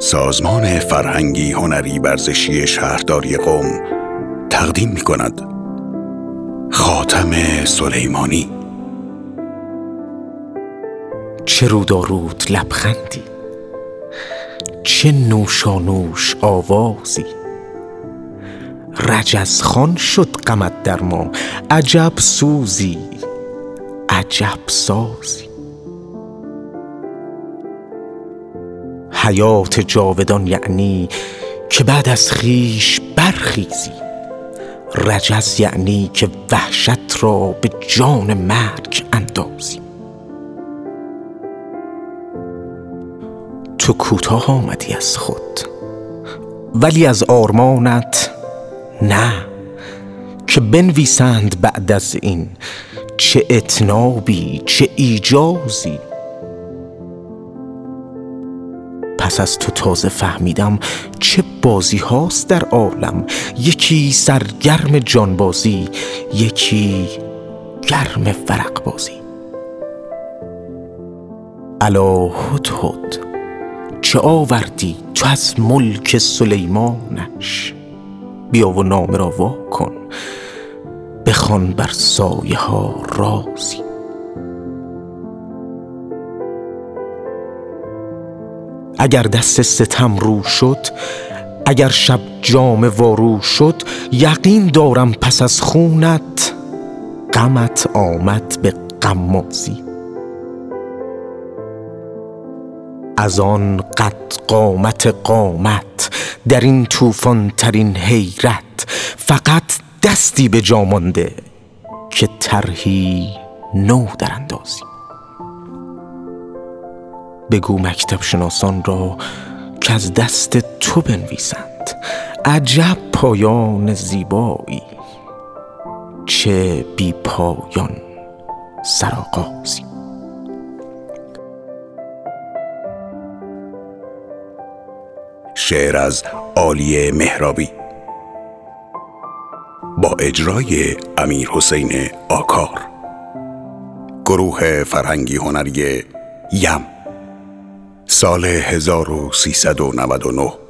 سازمان فرهنگی هنری ورزشی شهرداری قوم تقدیم می کند خاتم سلیمانی. چه رودارود لبخندی. چه نوشانوش آوازی. رجز خان شد غمت در ما. عجب سوزی. عجب سازی. حیات جاودان یعنی که بعد از خیش برخیزی. رجز یعنی که وحشت را به جان مرگ اندازی. تو کوتاه آمدی از خود ولی از آرمانت نه. که بنویسند بعد از این چه اتنابی چه ایجازی. پس از تو تازه فهمیدم چه بازی هاست در عالم. یکی سرگرم جانبازی یکی گرم فرق بازی الا هدهد چه آوردی تو از ملک سلیمانش؟ بیا و نامه را وا کن بخوان بر سایه ها رازی. اگر دست ستم رو شد اگر شب جام وارو شد یقین دارم پس از خونت. غمت آمد به غمازی. از آن قد قامت قامت در این طوفان ترین حیرت فقط دستی به جا مانده که طرحی نو در اندازی. بگو مکتب شناسان را که از دست تو بنویسند. عجب پایان زیبایی. چه بی پایان سرآغازی. شعر از عالی مهرابی. با اجرای امیر حسین آکار. گروه فرهنگی هنری یم. سال 1399